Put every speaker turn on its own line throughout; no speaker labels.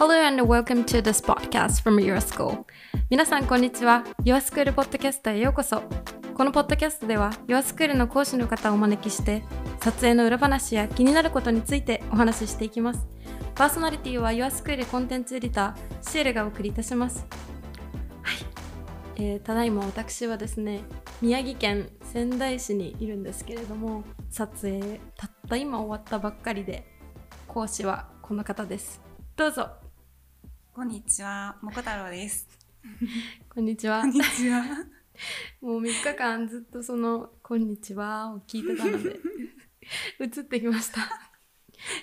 Hello and welcome to this podcast from Your School. 皆さん、こんにちは。Your School ポッドキャストへようこそ。このポッドキャストでは、Your School の講師の方をお招きして、撮影の裏話や気になることについてお話ししていきます。パーソナリティは Your School コンテンツエディター、シエルがお送りいたします。はい。えーただいま私はですね、宮城県仙台市にいるんですけれども、撮影、たった今終わったばっかりで、講師はこの方です。どうぞ。
こんにちは、もこ太郎です。
こんにちは
こん。にちは。
もう3日間ずっとその「こんにちは」を聞いてたので 移ってきました。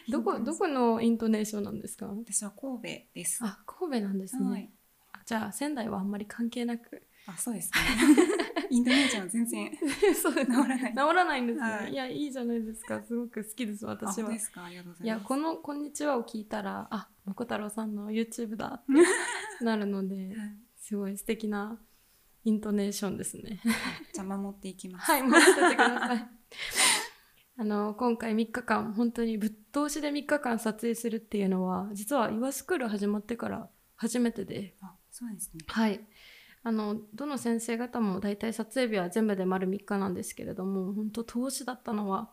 どこどこのイントネーションなんですか？
私は神戸です。
あ神戸なんですね。
はい。
あじゃあ仙台はあんまり関係なく
あ、そうですね。インドネーションは全然
そう治
治らない。
治らないんですね、
はい
い、やいいじゃないですかすごく好きです
あ、
私は
本当ですか？ありがとうござ
い
います。
やこの「こんにちは」を聞いたらあもこ太郎さんの YouTube だって なるので
はい
すごい素敵なイントネーションですね。
じゃあ守っていきます。
はい、待っててください。あの今回3日間本当にぶっ通しで3日間撮影するっていうのは実は「イワスクール」始まってから初めてで、
あ、そうですね。
はい、あのどの先生方も大体撮影日は全部で丸3日なんですけれども本当投資だったのは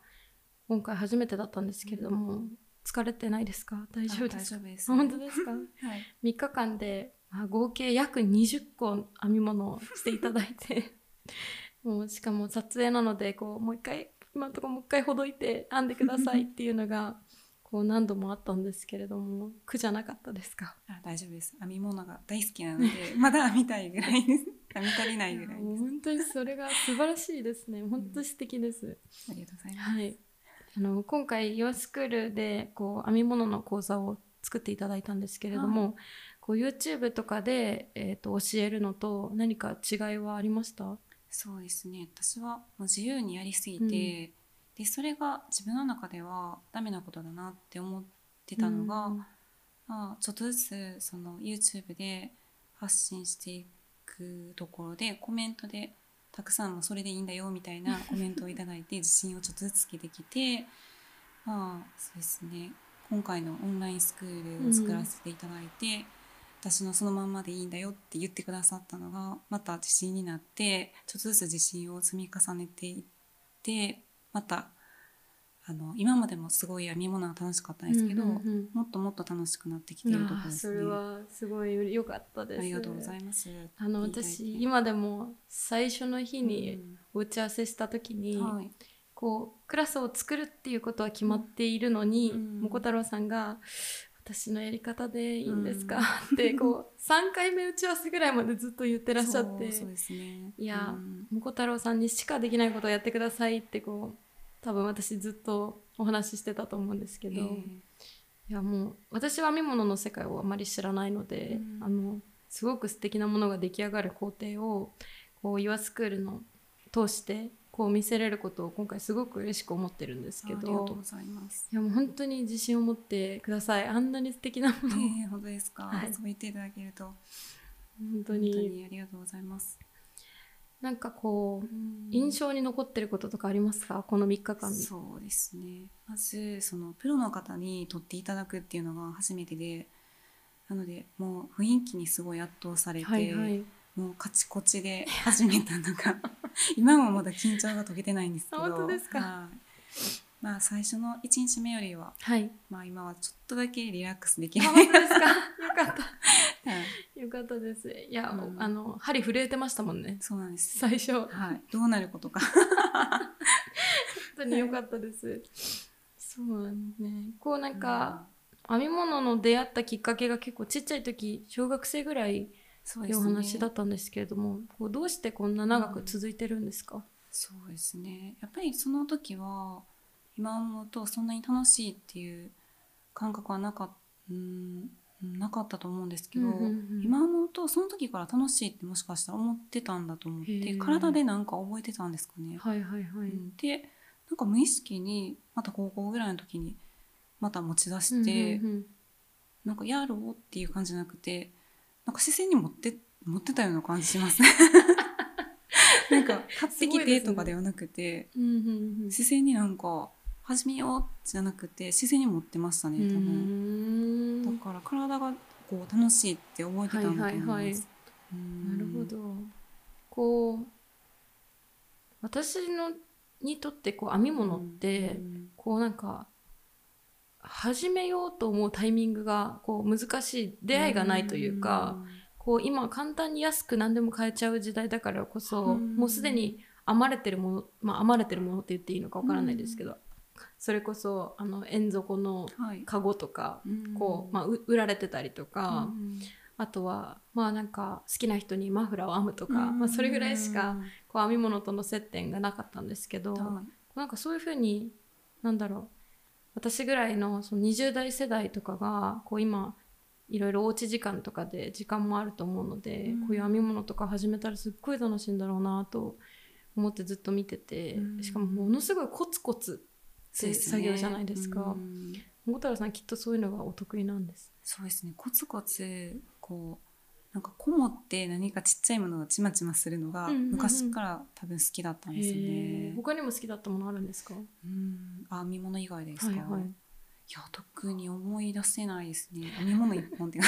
今回初めてだったんですけれども、疲れてないですか？大丈夫
あ
ですか。本当ですか？
はい。
3日間で、まあ、合計約20個編み物をしていただいて もうしかも撮影なのでこうもう一回今のところもう一回ほどいて編んでくださいっていうのがこう何度もあったんですけれども苦じゃなかったですか？
あ、大丈夫です。編み物が大好きなので、まだ編みたいぐらいです。編み足りないぐらいです。
本当にそれが素晴らしいですね。本当に素敵です、
ありがとうございます。
はい。あの今回 Your School でこう編み物の講座を作っていただいたんですけれども、こう YouTube とかで、えー、と教えるのと何か違いはありました？
そうですね。私はもう自由にやりすぎて、でそれが自分の中ではダメなことだなって思ってたのが、
うん。
まあ、ちょっとずつその YouTube で発信していくところでコメントでたくさんのそれでいいんだよみたいなコメントをいただいて 自信をちょっとずつつけてきてまあそうですね。今回のオンラインスクールを作らせていただいて、私のそのまんまでいいんだよって言ってくださったのがまた自信になってちょっとずつ自信を積み重ねていってまたあの今までもすごい編み物が楽しかったんですけど、
うんうんうん
もっともっと楽しくなってきているところ
あー
ですね。
それはすごい良かったです
ありがとうございます。
あの私今でも最初の日に打ち合わせした時に、
はい、
こうクラスを作るっていうことは決まっているのに、
うん
もこ太郎さんが「私のやり方でいいんですか?」ってこう3回目打ち合わせぐらいまでずっと言ってらっしゃって
ね。
いや
うん
もこ太郎さんにしかできないことをやってくださいってこう多分私ずっとお話ししてたと思うんですけど、
えー
いやもう私は編み物の世界をあまり知らないので、
うん。
あのすごく素敵なものが出来上がる工程をこう Your School の通してこう見せれることを今回すごく嬉しく思ってるんですけ
あありがとう
ど
ございます。
いやもう本当に自信を持ってください。あんなに素敵なも
え
のを。
ー、本当ですか、
はい。
そう言っていただけると。
本当
本当
に
にありがとうございます。
なんかこう印象に残ってることとかありますか？この3日間に。
そうですね。まずそのプロの方に撮っていただくっていうのが初めてでなのでもう雰囲気にすごい圧倒されて、
はいはい、
もうカチコチで 始めたのが 今もまだ緊張が解けてないんですけど
あ本当ですか？
はい。まあ最初の1日目よりは、
はい、
まあ、今はちょっとだけリラックスできる
あ本当ですか？よかった。
はい
よかったです。いや、
うん。
あの針震えてましたもんね。
そうなんです、
最初。
はい、どうなることか。
本当に良かったです。そうなんですね。こうなんか、編み物の出会ったきっかけが結構ちっちゃい時小学生ぐらいっていうお
そうですね。
話だったんですけれども、こうどうしてこんな長く続いてるんですか、
そうですね。やっぱりその時は今思うとそんなに楽しいっていう感覚はなかっうんなかったと思うんですけど、
うんうんうん
今思うとその時から楽しいってもしかしたら思ってたんだと思って体でなんか覚えてたんですかね。
はいはいはい。
うんでなんか無意識にまた高校ぐらいの時にまた持ち出して、
うんうんうん
なんかやろうっていう感じじゃなくてなんか視線に持って持ってたような感じします。なんか買ってきてとかではなくて、
うんうんうん
視線になんか始めようじゃなくて視線に持ってましたね多分。
ん
だから体がこう楽しいって覚えてたんだと思います。
はいはいはい。
うん。
なるほど。こう私のにとってこう編み物って、
うん。
こうなんか始めようと思うタイミングがこう難しい。出会いがないというか、こう今簡単に安く何でも買えちゃう時代だからこそ、
うん。
もうすでに余れてるものまあ余れてるものって言っていいのかわからないですけど、それこそあの縁底の
はい。
カゴとか、
うん。
こう、まあ、う売られてたりとか、
うん。
あとはまあなんか好きな人にマフラーを編むとか、
うん。
まあ、それぐらいしかこう編み物との接点がなかったんですけど、
はい。
なんかそういうふうになんだろう私ぐらいのその20代世代とかがこう今いろいろおうち時間とかで時間もあると思うので、
うん。
こういう編み物とか始めたらすっごい楽しいんだろうなと思ってずっと見てて、
うん。
しかもものすごいコツコツ
そうですね。
作業じゃないですか。
うん。
桃太郎さんきっとそういうのがお得意なんです。
そうですね。コツコツこうなんかこもって何かちっちゃいものがちまちまするのが
うんうんうん。
昔から多分好きだったんですよ
へ
ね
ー。他にも好きだったものあるんですか？
うん。あ編み物以外ですか、
はいはい。
いや特に思い出せないですね。編み物一本って。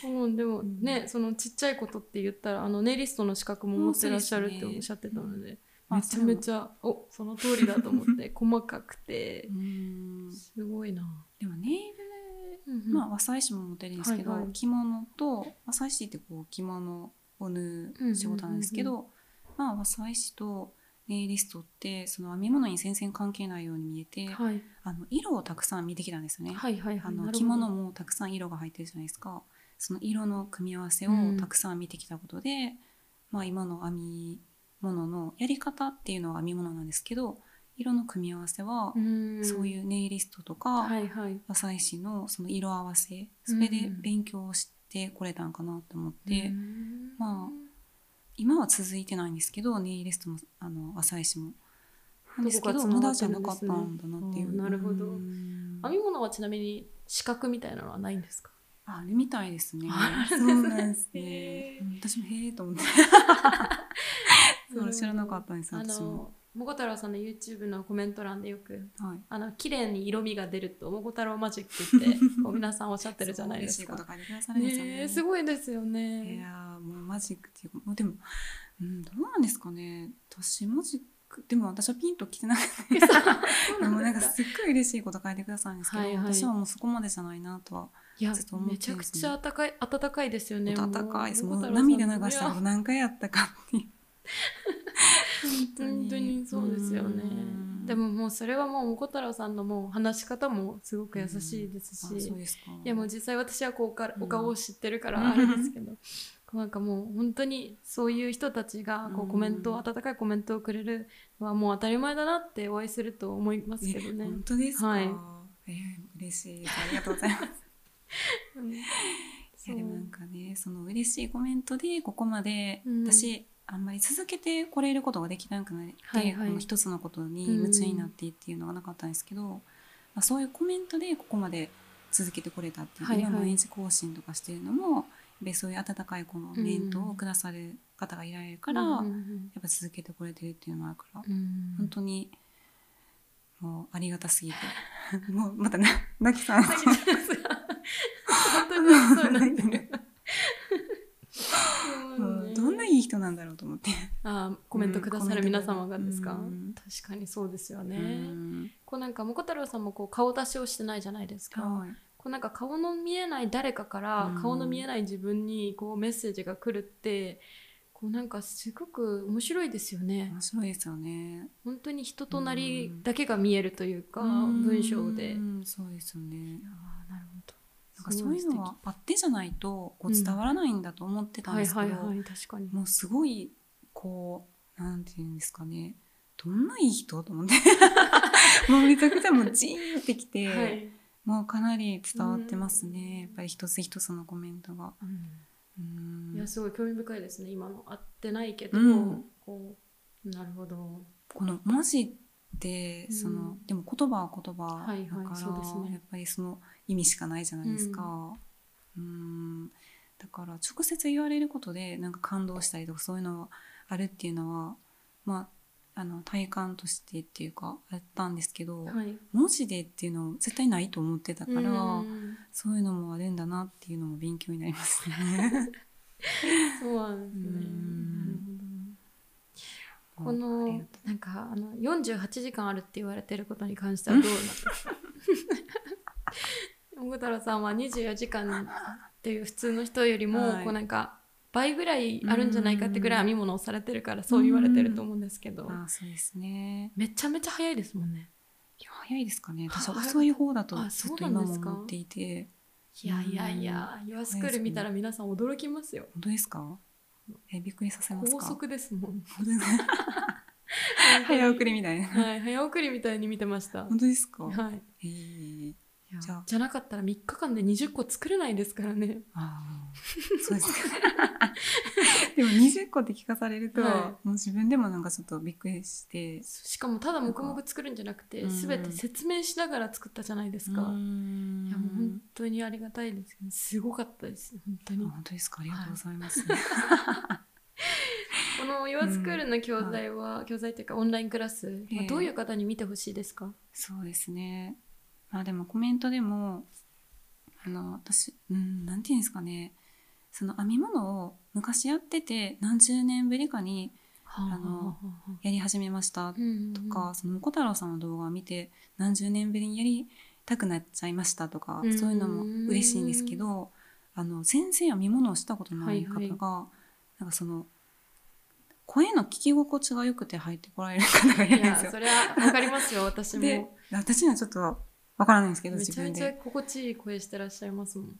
そうでもね、そのちっちゃいことって言ったらあのネイリストの資格も持ってらっしゃるっておっしゃってたので、
あ
めちゃめちゃおその通りだと思って 細かくて
うん。
すごいな。
でもネイルまあ和裁師も持ってるんですけど、
はいはい。
着物と和裁師ってこう着物を縫う仕事なんですけど、まあ和裁師とネイリストってその編み物に全然関係ないように見えて、
はい。
あの色をたくさん見てきたんですよね。
はいはいはい。
あの着物もたくさん色が入ってるじゃないですか。その色の組み合わせを
うん。
たくさん見てきたことで、まあ、今の編み物のやり方っていうのは編み物なんですけど色の組み合わせは
うん。
そういうネイリストとか、
はいはい。
和裁師のその色合わせそれで勉強してこれたんかなって思って、
うん。
まあ今は続いてないんですけどネイリストもあの和裁師も。なんですけど無駄じゃなかったんだなっていう。
なるほど。
うん。
編み物はちなみに資格みたいなのはないんですか？
あれみたい ですね。そうなんですね。私もへえと思って。知らなかったんです
あ。のもこ太郎さんの YouTube のコメント欄でよく
はい。
あの綺麗に色味が出るともこ太郎マジックって こう皆さんおっしゃってるじゃないですか。
すよね。
ねえすごいですよ
い
ね。
やーもうマジックっていうかもうでも、うん、どうなんですかね。私マジックでも私はピンときてなくて。でもなんかすっごい嬉しいこと書いてくださるんですけど、
はいはい
私はもうそこまでじゃないなとは。
いや
ずっと思って
めちゃくちゃ温かい温かいですよね。
温かいです。もう
もこ太郎さん
涙流したこと何回やったかっていう。
本当にそうですよね
うん。
でももうそれはもうもこ太郎さんのもう話し方もすごく優しいですし、
うですか。
いやもう実際私はこうおか
うん
お顔を知ってるから
うん
あれですけど、なんかもう本当にそういう人たちがこ
う
うんコメント、温かいコメントをくれるのはもう当たり前だなってお会いすると思いますけどね。
え本当ですか。
はい
えー嬉しいです。ありがとうございます。
うん
いやでもなんかねその嬉しいコメントでここまで、
うん
私あんまり続けてこれることができなくなって、
はいはい。
この一つのことに夢中になってっていうのがなかったんですけど、まあ、そういうコメントでここまで続けてこれたっていう、
はいはい。
今毎日更新とかしてるのもそういう温かいこのコメントをくださる方がいられるから、
うんう
やっ
ん
ぱ続けてこれてるっていうのがあるから、
うん。うん
本当にもうありがたすぎて。もうまたな泣きさん
本当にそうなん
もうどんなんだろうと思って。
あーコメントくださる皆様がですか、
うん
確かにそうですよね、
うん。
こうなんかもこ太郎さんもこう顔出しをしてないじゃないですか、
はい。
こうなんか顔の見えない誰かから
うん。
顔の見えない自分にこうメッセージが来るってこうなんかすごく面白いですよね。
面白いですよね。
本当に人となりだけが見えるというか、
うん。
文章で、
うんそうですよね。
あーなるほど
なんかそういうのはあってじゃないとこう
うん
伝わらないんだと思ってたん
はい
ですけど、もうすごいこうなんていうんですかね。どんないい人と思って。もうめちゃくちゃもうジーンってきて、
はい、
もうかなり伝わってますね、やっぱり一つ一つのコメントが。うん。
いやすごい興味深いですね。今の合ってないけど、
うん。
こうなるほど。
この文字って
うん。
その、でも言葉は言葉だから、
はいね。
やっぱりその意味しかないじゃないですか。うん。だから直接言われることでなんか感動したりとかそういうのがあるっていうのはまああの体感としてっていうかやったんですけど、
はい。
文字でっていうの絶対ないと思ってたから、
うん。
そういうのもあるんだなっていうのも勉強になりますね。
そうなんですね。このなんかあの48時間あるって言われてることに関してはどう？なんですか小太郎さんは24時間っていう普通の人よりも、
はい
こうなんか倍ぐらいあるんじゃないかってぐらい編み物をされてるからそう言われてると思うんですけど、
あそうですね。
めちゃめちゃ早いですもんね
いや早いですかね。私は
早
遅い方だと
あ
ずっと今も思っていて、
いやいやいや、ユアスクール見たら皆さん驚きますよ。
本当ですか？えびっくりさせますか？
高速ですもん。
早送りみたいな。
はい、早送りみたいに見てました。
本当ですか？
はい。
えーじゃあ
じゃなかったら3日間で20個作れないですからね。
ああ、そうですか。でも20個って聞かされると、
は
もう自分でもなんかちょっとびっくりして。
しかもただ黙々作るんじゃなくて、
うん
すべて説明しながら作ったじゃないですか。いやもう本当にありがたいです。すごかったです。本当に。
あ本当ですか。ありがとうございます。
このユアスクールの教材は、教材というかオンラインクラス、
ええ
どういう方に見てほしいですか？
そうですね。まあでもコメントでも、あの、私、うん、なんていうんですかね。その編み物を昔やってて何十年ぶりかに
あ
のやり始めました
うん
とか、そのもこ太郎さんの動画を見て何十年ぶりにやりたくなっちゃいましたとか、
うん
そういうのも嬉しいんですけど、あの先生編み物をしたことない方が、
はいはい。
なんかその声の聞き心地が良くて入ってこられる方がいるん
い
ですよ。
やそれはわかりますよ私も。
で私にはちょっとわからないんですけど
めちゃめちゃ。心地いい声してらっしゃいますもん。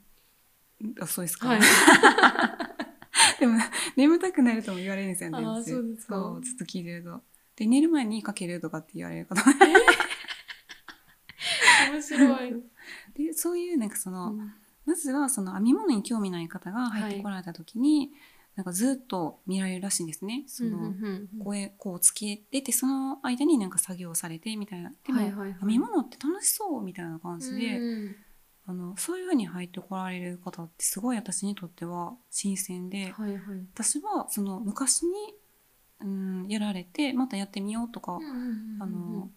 あそうですか、
はい。
でも眠たくなるとも言われるんですよね。
あそうですか。
そうずっと聞いてると。で寝る前にかけるとかって言われる方も
面白い、
でそういうなんかその、
うん。
まずはその編み物に興味ない方が入ってこられた時に、なんかずっと見られるらしいんですね。その、
うんうんうん
声こうつけててその間になんか作業されてみたいな。でも、
はいはいはい。
編み物って楽しそうみたいな感じで、
うん
あのそういう風に入ってこられる方ってすごい私にとっては新鮮で、
はいはい。
私はその昔に、うん、やられてまたやってみようとか、あの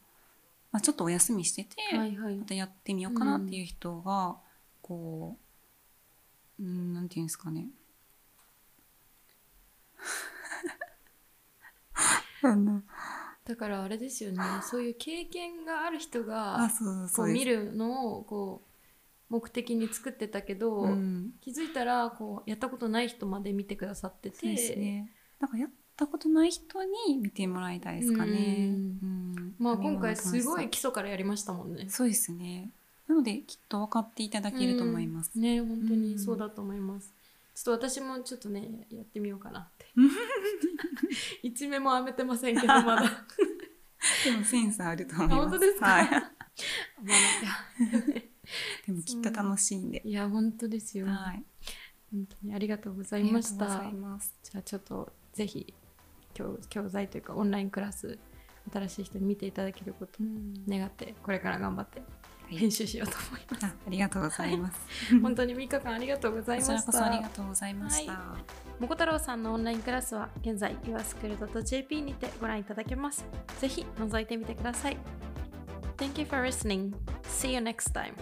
まあ、ちょっとお休みしてて、
はいはい。
またやってみようかなっていう人が、こう、うん、なんていうんですかね。あの
だからあれですよねそういう経験がある人
あ、
がこ
そう。
見るのをこう目的に作ってたけど、
うん、
気づいたらこうやったことない人まで見てくださってて
そうですね。なんかやったことない人に見てもらいたいですかね。
うん
うん
まあ今回すごい基礎からやりましたもんね
さそうですね。なのできっと分かっていただけると思います。
うんね本当にそうだと思います、ちょっと私もちょっとねやってみようかなって 一目も編めてませんけどまだ
でもセンスあると思います。
あ本当ですか？
はい。でもきっと楽しいんで。
いや本当ですよ、
はい。
本当にありがとうござ
あ
いました
りがとうございます。
じゃあちょっとぜひ教教材というかオンラインクラス新しい人に見ていただけることを願ってこれから頑張って
い
編集しようと思います、
あありがとうございます。
本当に3日間ありがとうございました
ありがとうございました。
もこ太郎さんのオンラインクラスは現在 yourschool.jp にてご覧いただけます。ぜひ覗いてみてください。Thank you for listening. See you next time.